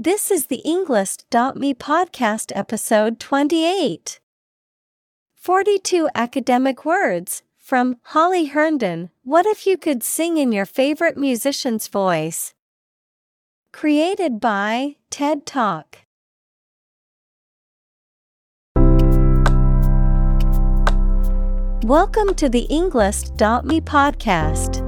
This is the Englist.me podcast episode 28. 42 academic words from Holly Herndon. What if you could sing in your favorite musician's voice? Created by TED Talk. Welcome to the Englist.me podcast.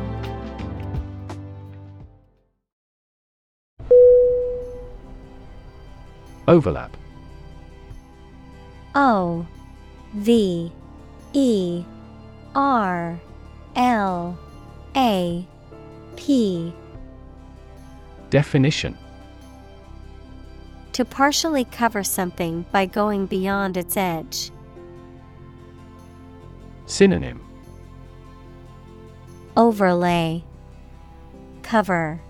Overlap. O V E R L A P. Definition To partially cover something by going beyond its edge. Synonym Overlay, Cover,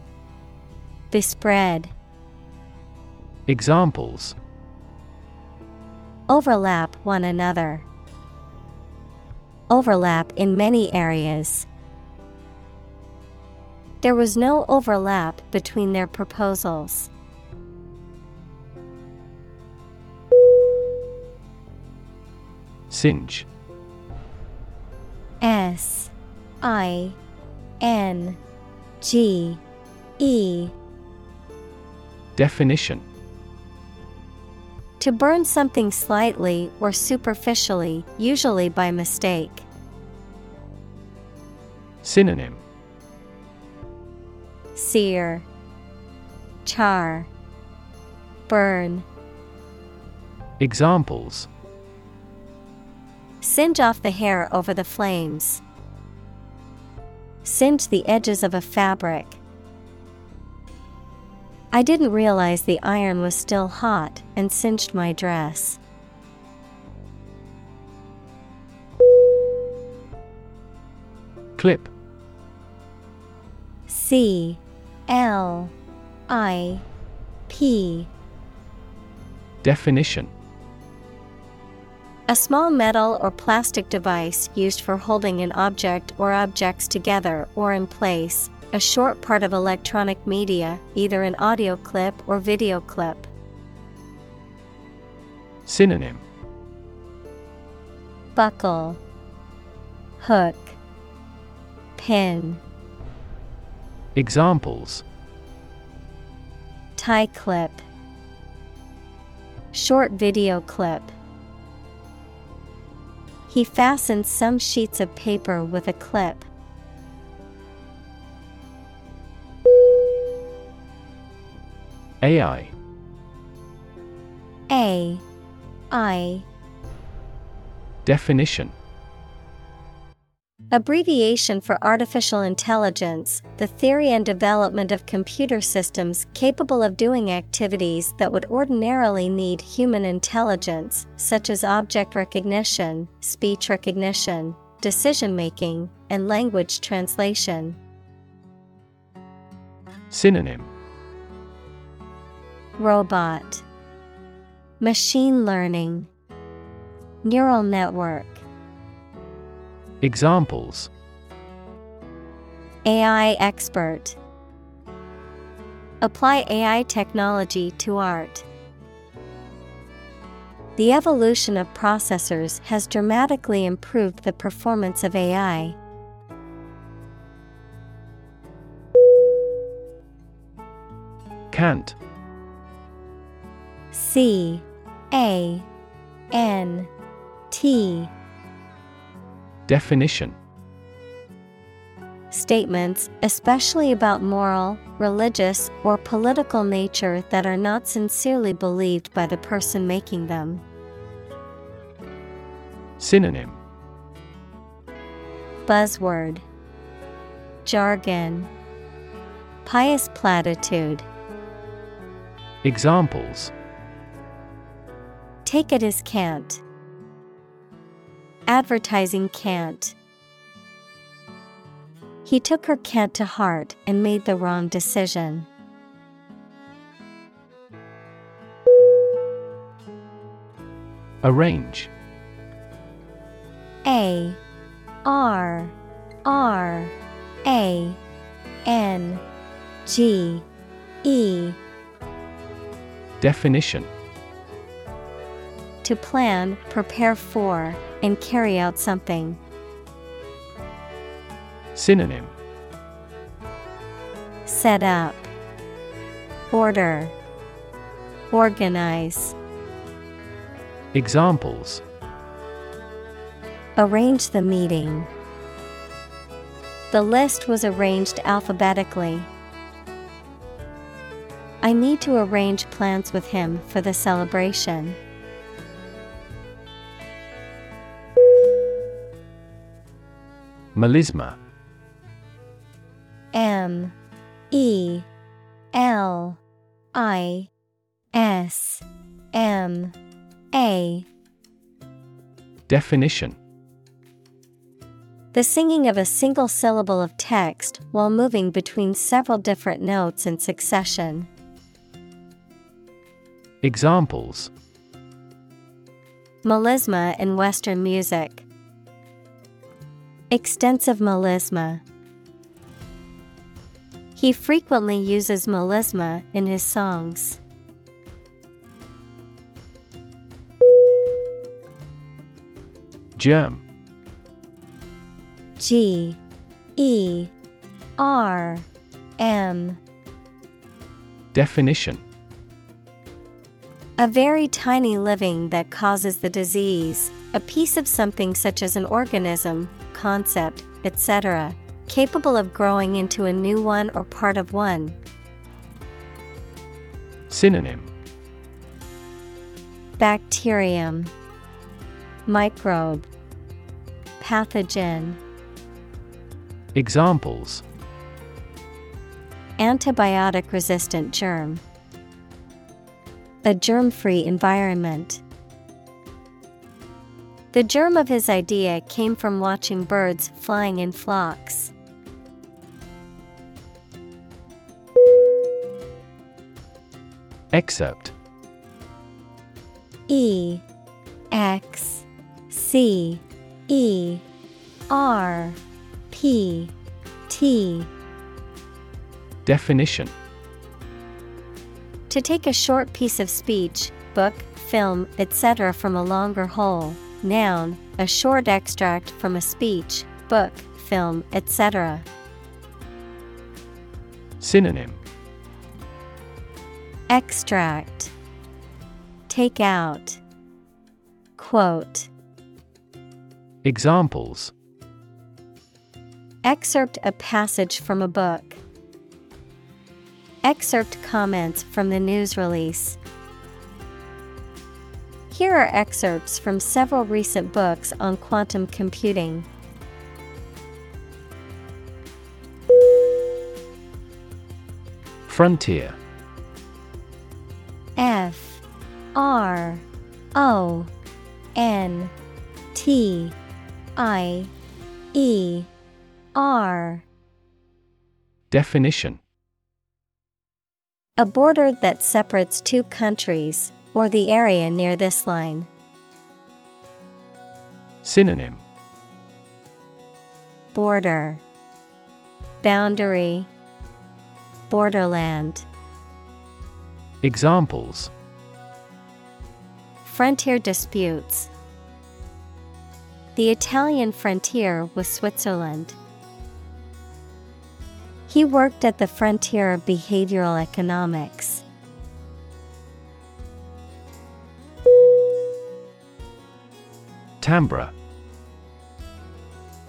Bespread. Examples Overlap one another. Overlap in many areas. There was no overlap between their proposals. Singe S I N G E Definition To burn something slightly or superficially, usually by mistake. Synonym Sear, Char, Burn. Examples Singe off the hair over the flames. Singe the edges of a fabric. I didn't realize the iron was still hot and singed my dress. Clip. C L I P. Definition. A small metal or plastic device used for holding an object or objects together or in place, a short part of electronic media, either an audio clip or video clip. Synonym Buckle, Hook, Pin, Examples Tie clip, Short video clip. He fastened some sheets of paper with a clip. AI A I. Definition. Abbreviation for artificial intelligence, the theory and development of computer systems capable of doing activities that would ordinarily need human intelligence, such as object recognition, speech recognition, decision making, and language translation. Synonym Robot, Machine learning, Neural network. Examples AI expert. Apply AI technology to art. The evolution of processors has dramatically improved the performance of AI. Cant C A N T. Definition. Statements, especially about moral, religious, or political nature, that are not sincerely believed by the person making them. Synonym. Buzzword. Jargon. Pious platitude. Examples Take it as cant. Advertising cant. He took her cant to heart and made the wrong decision. Arrange A R R A N G E Definition To plan, prepare for, and carry out something. Synonym Set up, Order, Organize. Examples Arrange the meeting. The list was arranged alphabetically. I need to arrange plans with him for the celebration. Melisma M E L I S M A Definition The singing of a single syllable of text while moving between several different notes in succession. Examples Melisma in Western music. Extensive melisma. He frequently uses melisma in his songs. Germ G E R M. Definition. A very tiny living that causes the disease, a piece of something such as an organism, concept, etc., capable of growing into a new one or part of one. Synonym Bacterium, Microbe, Pathogen, Examples Antibiotic resistant germ. A germ free environment. The germ of his idea came from watching birds flying in flocks. Excerpt E X C E R P T Definition To take a short piece of speech, book, film, etc. from a longer whole. Noun, a short extract from a speech, book, film, etc. Synonym Extract Take out Quote Examples Excerpt a passage from a book. Excerpt comments from the news release. Here are excerpts from several recent books on quantum computing. Frontier. F R O N T I E R. Definition. A border that separates two countries, or the area near this line. Synonym Border Boundary Borderland Examples Frontier disputes. The Italian frontier with Switzerland. He worked at the frontier of behavioral economics.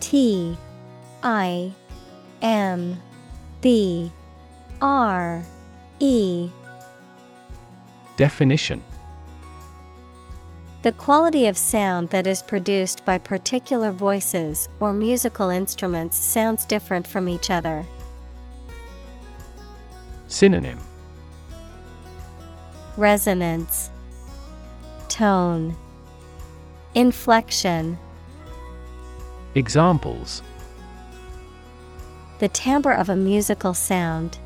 T I M B R E. Definition. The quality of sound that is produced by particular voices or musical instruments sounds different from each other. Synonym. Resonance. Tone Inflection Examples The timbre of a musical sound.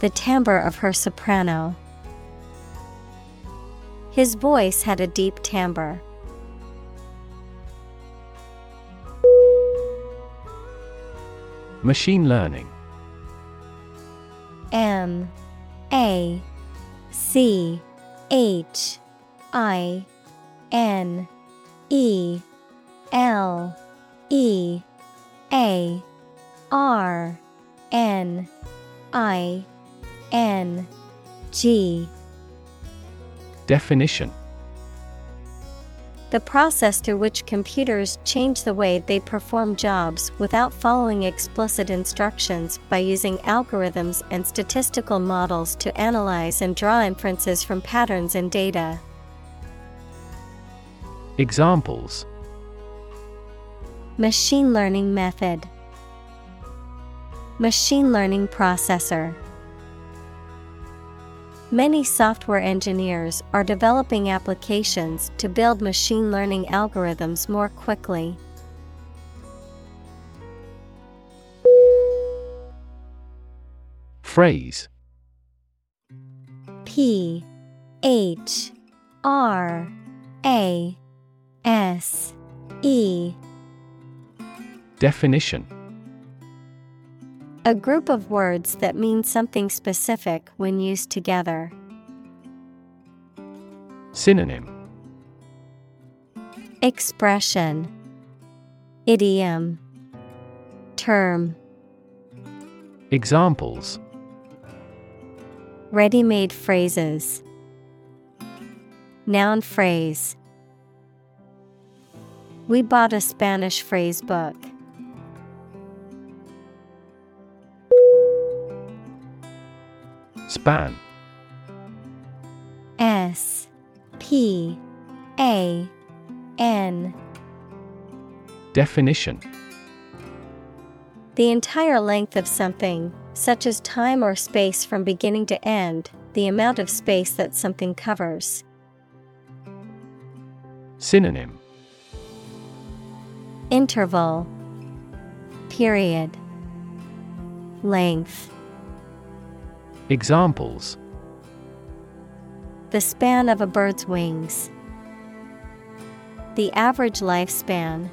The timbre of her soprano. His voice had a deep timbre. Machine learning M A C H I N E L E A R N I N G Definition The process through which computers change the way they perform jobs without following explicit instructions by using algorithms and statistical models to analyze and draw inferences from patterns in data. Examples Machine learning method, Machine learning processor. Many software engineers are developing applications to build machine learning algorithms more quickly. Phrase P H R A S E. Definition. A group of words that mean something specific when used together. Synonym. Expression. Idiom. Term. Examples. Ready made phrases. Noun phrase We bought a Spanish phrase book. Span S P A N Definition The entire length of something, such as time or space from beginning to end, the amount of space that something covers. Synonym Interval Period Length Examples The span of a bird's wings. The average lifespan.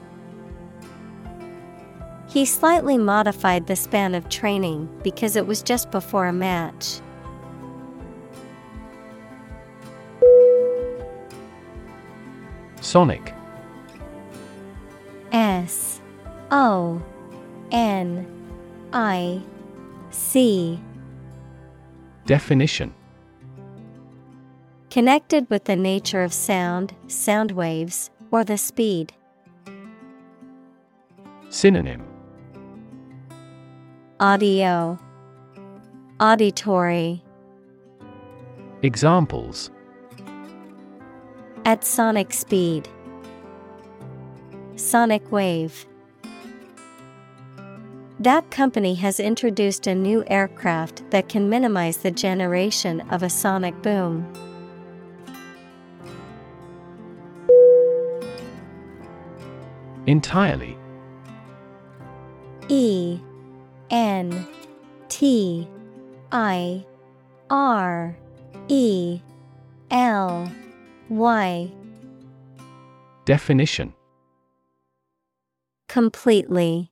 He slightly modified the span of training because it was just before a match. Sonic O N I C Definition Connected with the nature of sound, sound waves, or the speed. Synonym Audio Auditory Examples At sonic speed. Sonic wave. That company has introduced a new aircraft that can minimize the generation of a sonic boom. Entirely E N T I R E L Y Definition Completely.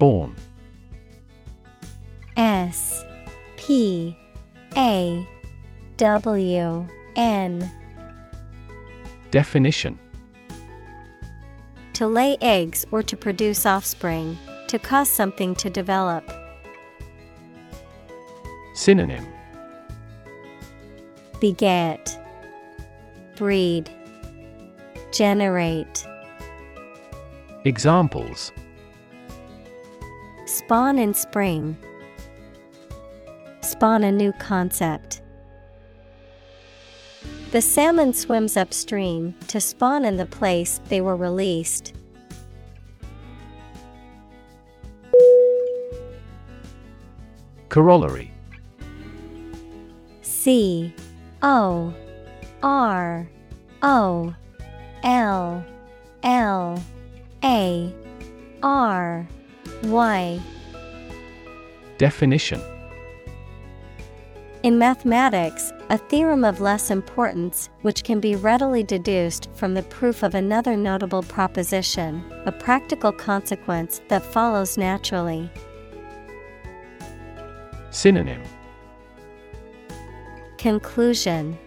Spawn. S P A W N Definition To lay eggs or to produce offspring, to cause something to develop. Synonym Beget, Breed, Generate. Examples Spawn in spring. Spawn a new concept. The salmon swims upstream to spawn in the place they were released. Corollary C O R O L L A R Y Definition. In mathematics, a theorem of less importance which can be readily deduced from the proof of another notable proposition, a practical consequence that follows naturally. Synonym. Conclusion.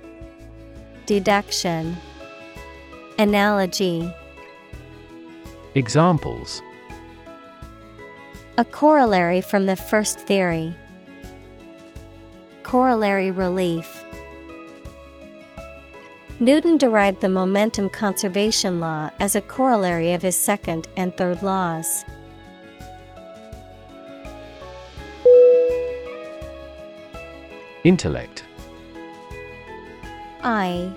Deduction. Analogy. Examples A corollary from the first theory. Corollary relief. Newton derived the momentum conservation law as a corollary of his second and third laws. Intellect I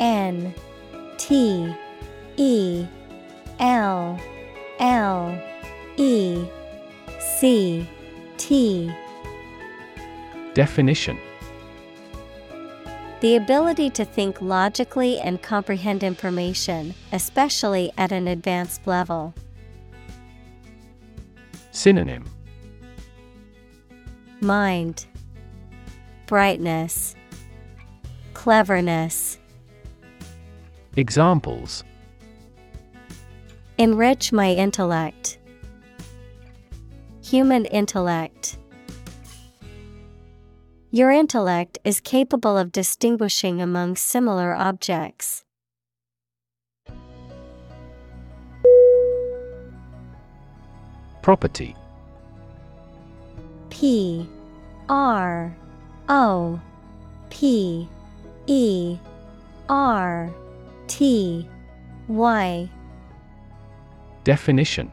N T E L L E C T Definition The ability to think logically and comprehend information, especially at an advanced level. Synonym Mind, Brightness, Cleverness. Examples Enrich my intellect. Human intellect. Your intellect is capable of distinguishing among similar objects. Property. P. R. O. P. E. R. T. Y. Definition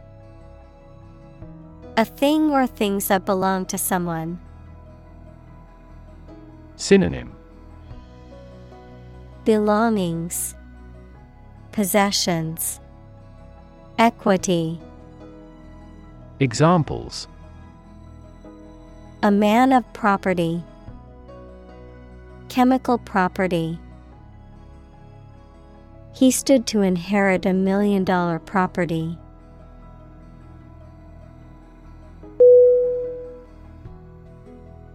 A thing or things that belong to someone. Synonym Belongings, Possessions, Equity. Examples A man of property. Chemical property. He stood to inherit a million dollar property.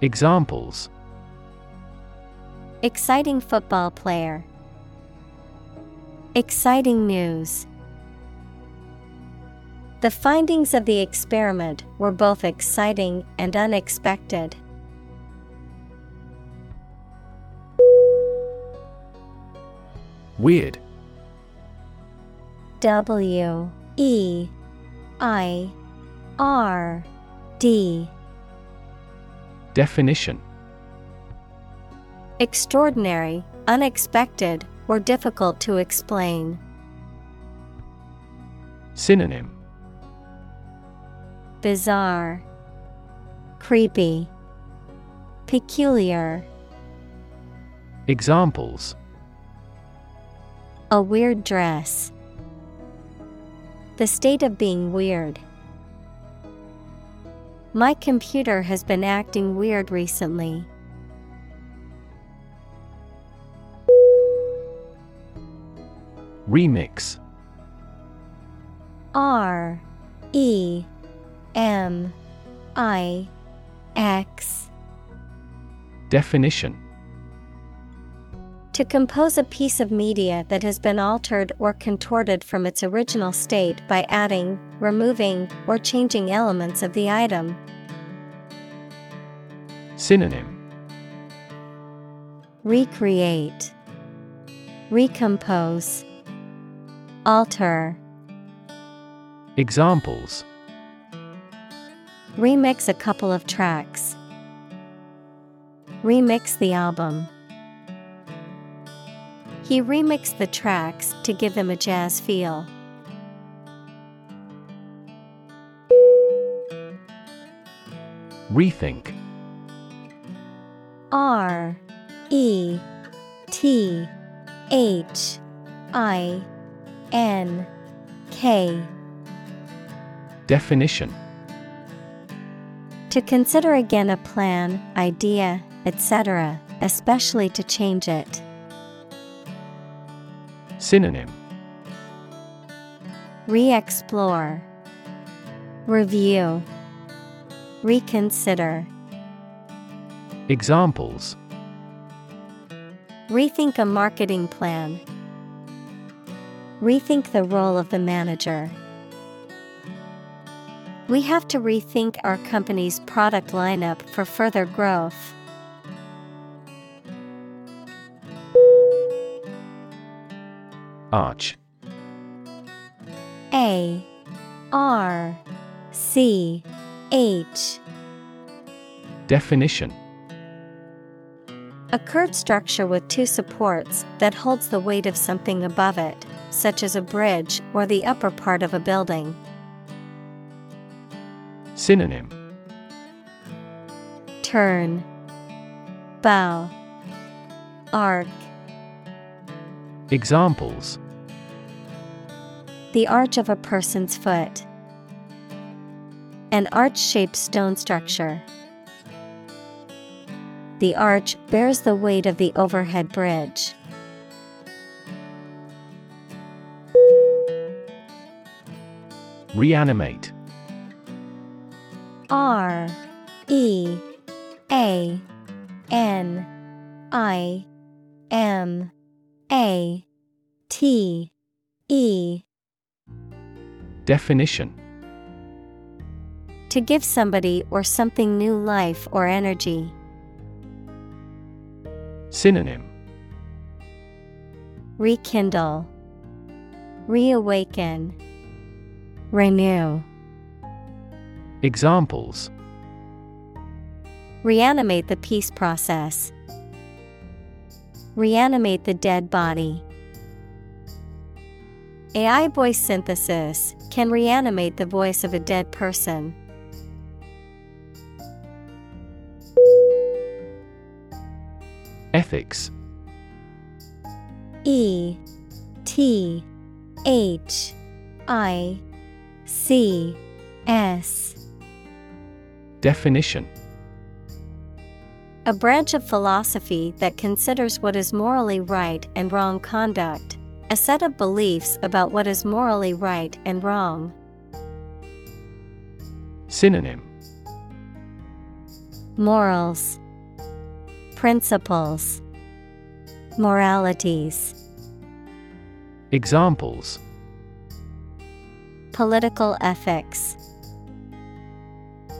Examples Exciting football player. Exciting news. The findings of the experiment were both exciting and unexpected. Weird W E I R D Definition Extraordinary, unexpected, or difficult to explain. Synonym Bizarre, Creepy, Peculiar. Examples A weird dress. The state of being weird. My computer has been acting weird recently. Remix. R E M I X. Definition To compose a piece of media that has been altered or contorted from its original state by adding, removing, or changing elements of the item. Synonym Recreate, Recompose, Alter. Examples Remix a couple of tracks. Remix the album. He remixed the tracks to give them a jazz feel. Rethink R E T H I N K Definition To consider again a plan, idea, etc., especially to change it. Synonym Re explore, Review, Reconsider. Examples Rethink a marketing plan. Rethink the role of the manager. We have to rethink our company's product lineup for further growth. Arch. A R C H. Definition. A curved structure with two supports that holds the weight of something above it, such as a bridge or the upper part of a building. Synonym. Turn, Bow, Arc. Examples The arch of a person's foot. An arch shaped stone structure. The arch bears the weight of the overhead bridge. Reanimate R E A N I M A T E Definition To give somebody or something new life or energy. Synonym Rekindle, Reawaken, Renew. Examples Reanimate the peace process. Reanimate the dead body. AI voice synthesis can reanimate the voice of a dead person. Ethics E T H I C S Definition A branch of philosophy that considers what is morally right and wrong conduct, a set of beliefs about what is morally right and wrong. Synonym. Morals, Principles, Moralities, Examples. Political ethics,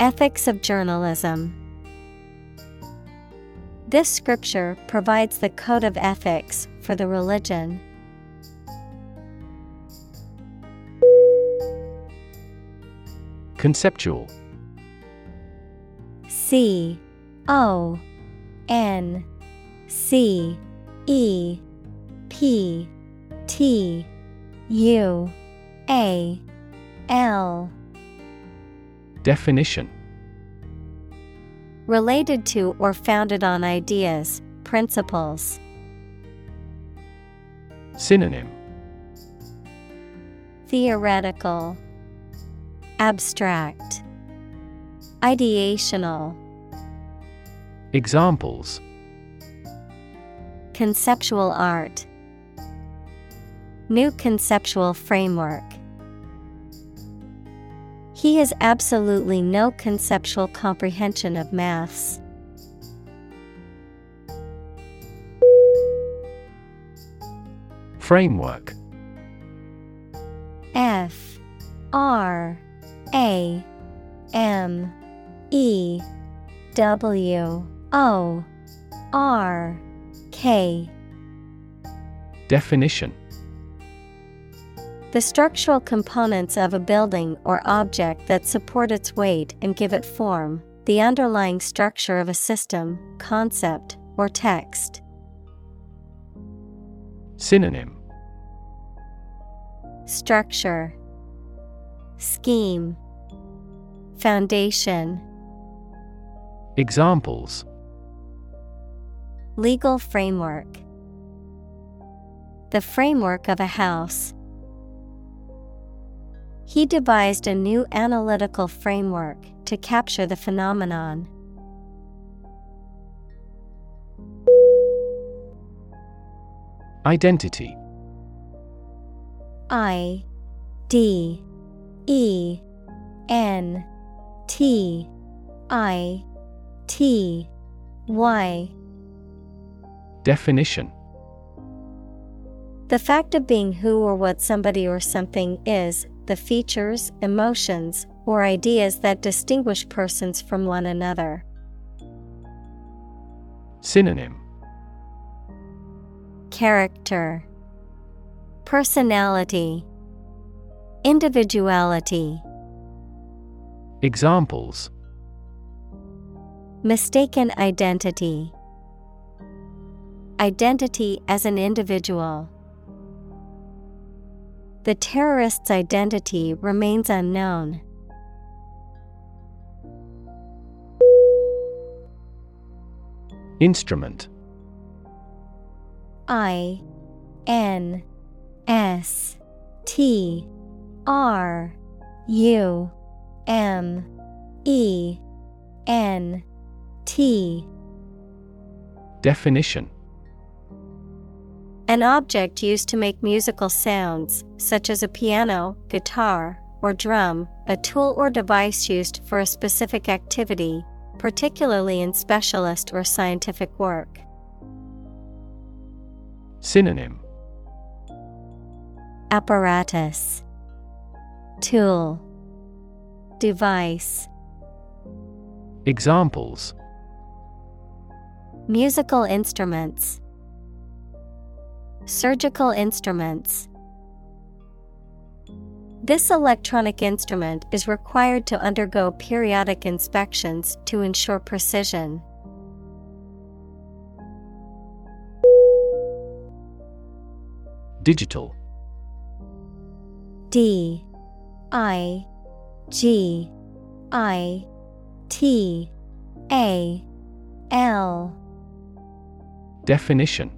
Ethics of journalism. This scripture provides the code of ethics for the religion. Conceptual. C O N C E P T U A L. Definition Related to or founded on ideas, principles. Synonym. Theoretical, Abstract, Ideational, Examples. Conceptual art, New conceptual framework. He has absolutely no conceptual comprehension of maths. Framework. F. R. A. M. E. W. O. R. K. Definition The structural components of a building or object that support its weight and give it form, the underlying structure of a system, concept, or text. Synonym. Structure. Scheme. Foundation. Examples. Legal framework. The framework of a house. He devised a new analytical framework to capture the phenomenon. Identity. I D E N T I T Y. Definition. The fact of being who or what somebody or something is, the features, emotions, or ideas that distinguish persons from one another. Synonym. Character. Personality. Individuality. Examples. Mistaken identity. Identity as an individual. The terrorist's identity remains unknown. Instrument. I N S T R U M E N T. Definition An object used to make musical sounds, such as a piano, guitar, or drum, a tool or device used for a specific activity, particularly in specialist or scientific work. Synonym. Apparatus. Tool. Device. Examples. Musical instruments Surgical instruments. This electronic instrument is required to undergo periodic inspections to ensure precision. Digital. D I G I T A L. Definition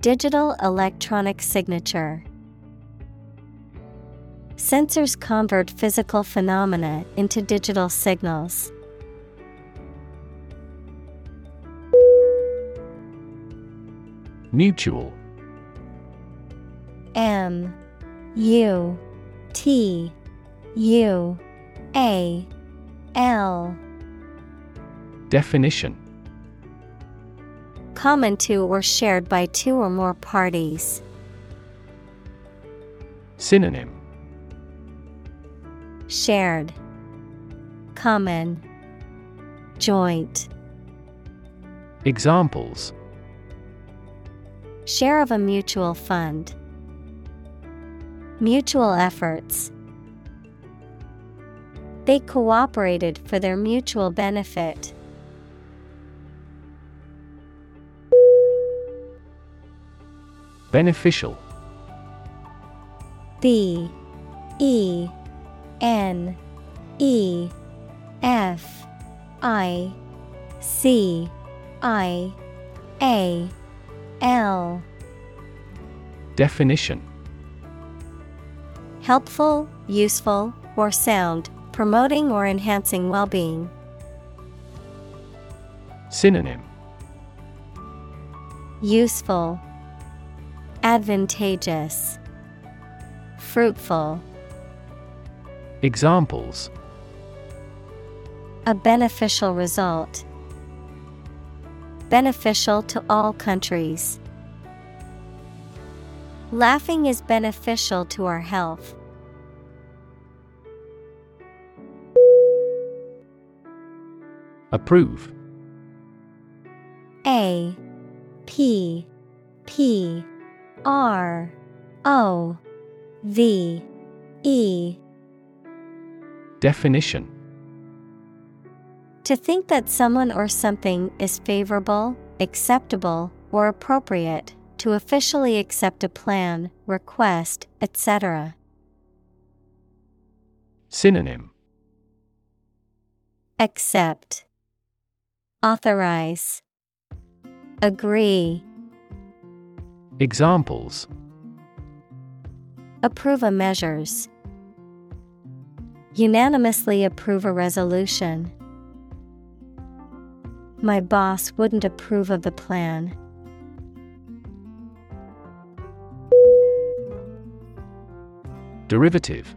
Digital electronic signature. Sensors convert physical phenomena into digital signals. Mutual. M U T U A L. Definition Common to or shared by two or more parties. Synonym Shared Common Joint Examples Share of a mutual fund. Mutual efforts. They cooperated for their mutual benefit. Beneficial. B E N E F I C I A L. Definition. Helpful, useful, or sound, promoting or enhancing well being. Synonym. Useful, Advantageous, Fruitful. Examples A beneficial result. Beneficial to all countries. Laughing is beneficial to our health. Approve A P P R O V E. Definition. To think that someone or something is favorable, acceptable, or appropriate, to officially accept a plan, request, etc. Synonym. Accept, Authorize, Agree, Examples Approve a measures. Unanimously approve a resolution. My boss wouldn't approve of the plan. Derivative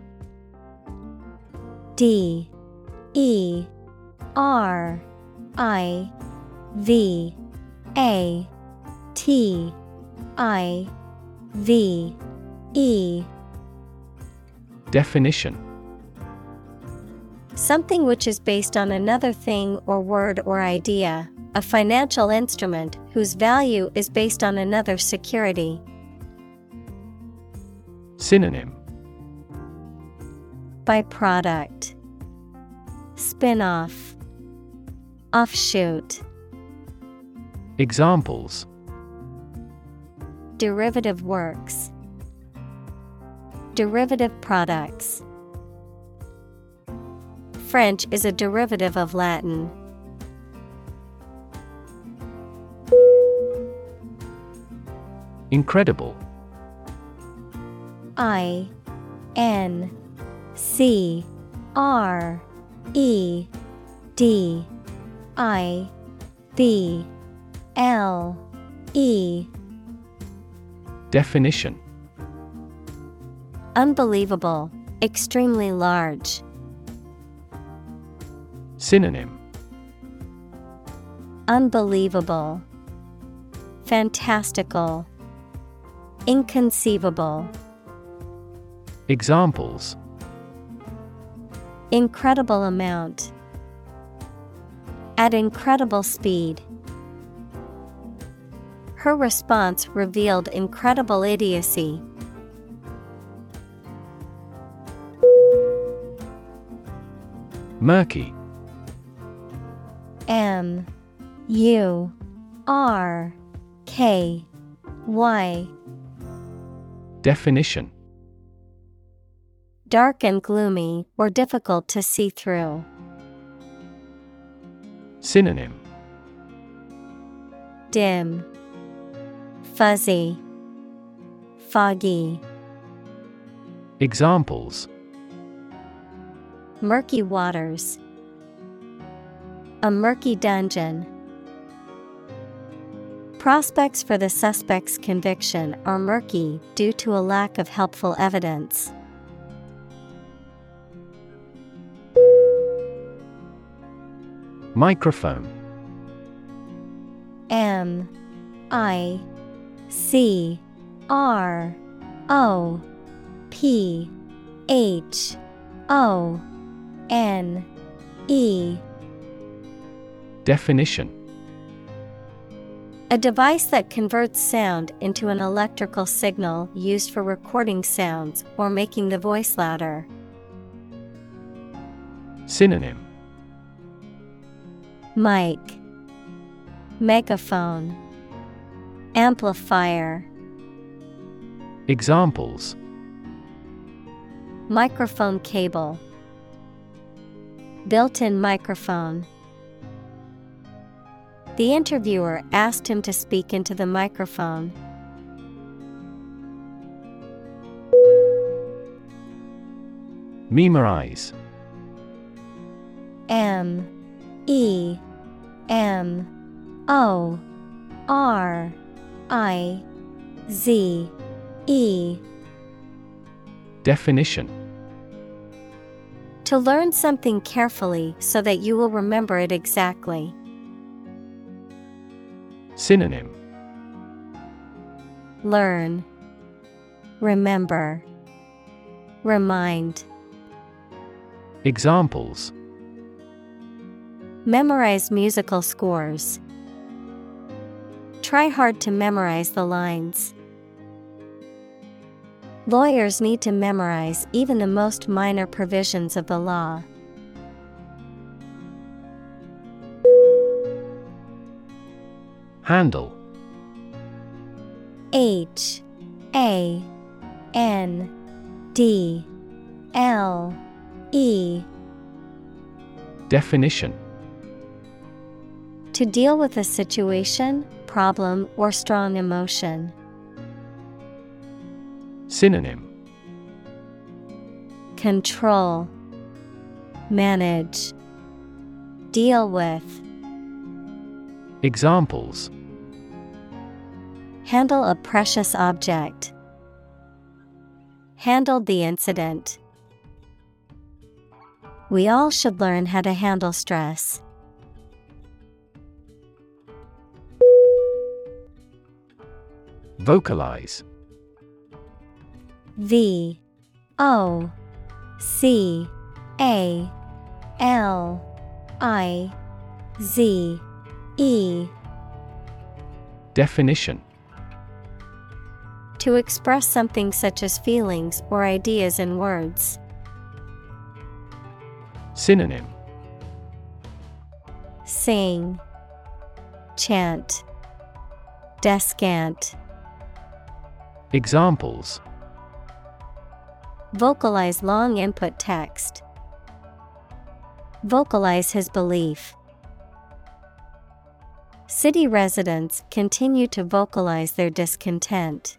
D E R I V A T I V E. Definition. Something which is based on another thing or word or idea, a financial instrument whose value is based on another security. Synonym. Byproduct. Spin-off. Offshoot. Examples Derivative works. Derivative products. French is a derivative of Latin. Incredible. I N C R E D I B L E Definition Unbelievable, extremely large. Synonym Unbelievable, Fantastical, Inconceivable. Examples Incredible amount. At incredible speed. Her response revealed incredible idiocy. Murky M U R K Y Definition Dark and gloomy or difficult to see through. Synonym Dim, Fuzzy, Foggy. Examples Murky waters. A murky dungeon. Prospects for the suspect's conviction are murky due to a lack of helpful evidence. Microphone M I C R O P H O N E Definition. A device that converts sound into an electrical signal used for recording sounds or making the voice louder. Synonym. Mic, Megaphone, Amplifier. Examples. Microphone cable, Built in microphone. The interviewer asked him to speak into the microphone. Memorize. M. E. M. O. R I Z E Definition To learn something carefully so that you will remember it exactly. Synonym Learn, Remember, Remind. Examples Memorize musical scores. Try hard to memorize the lines. Lawyers need to memorize even the most minor provisions of the law. Handle H A N D L E Definition To deal with a situation, problem, or strong emotion. Synonym Control, Manage, Deal with. Examples Handle a precious object. Handled the incident. We all should learn how to handle stress. Vocalize V O C A L I Z E Definition To express something such as feelings or ideas in words. Synonym Sing, Chant, Descant. Examples Vocalize long input text. Vocalize his belief. City residents continue to vocalize their discontent.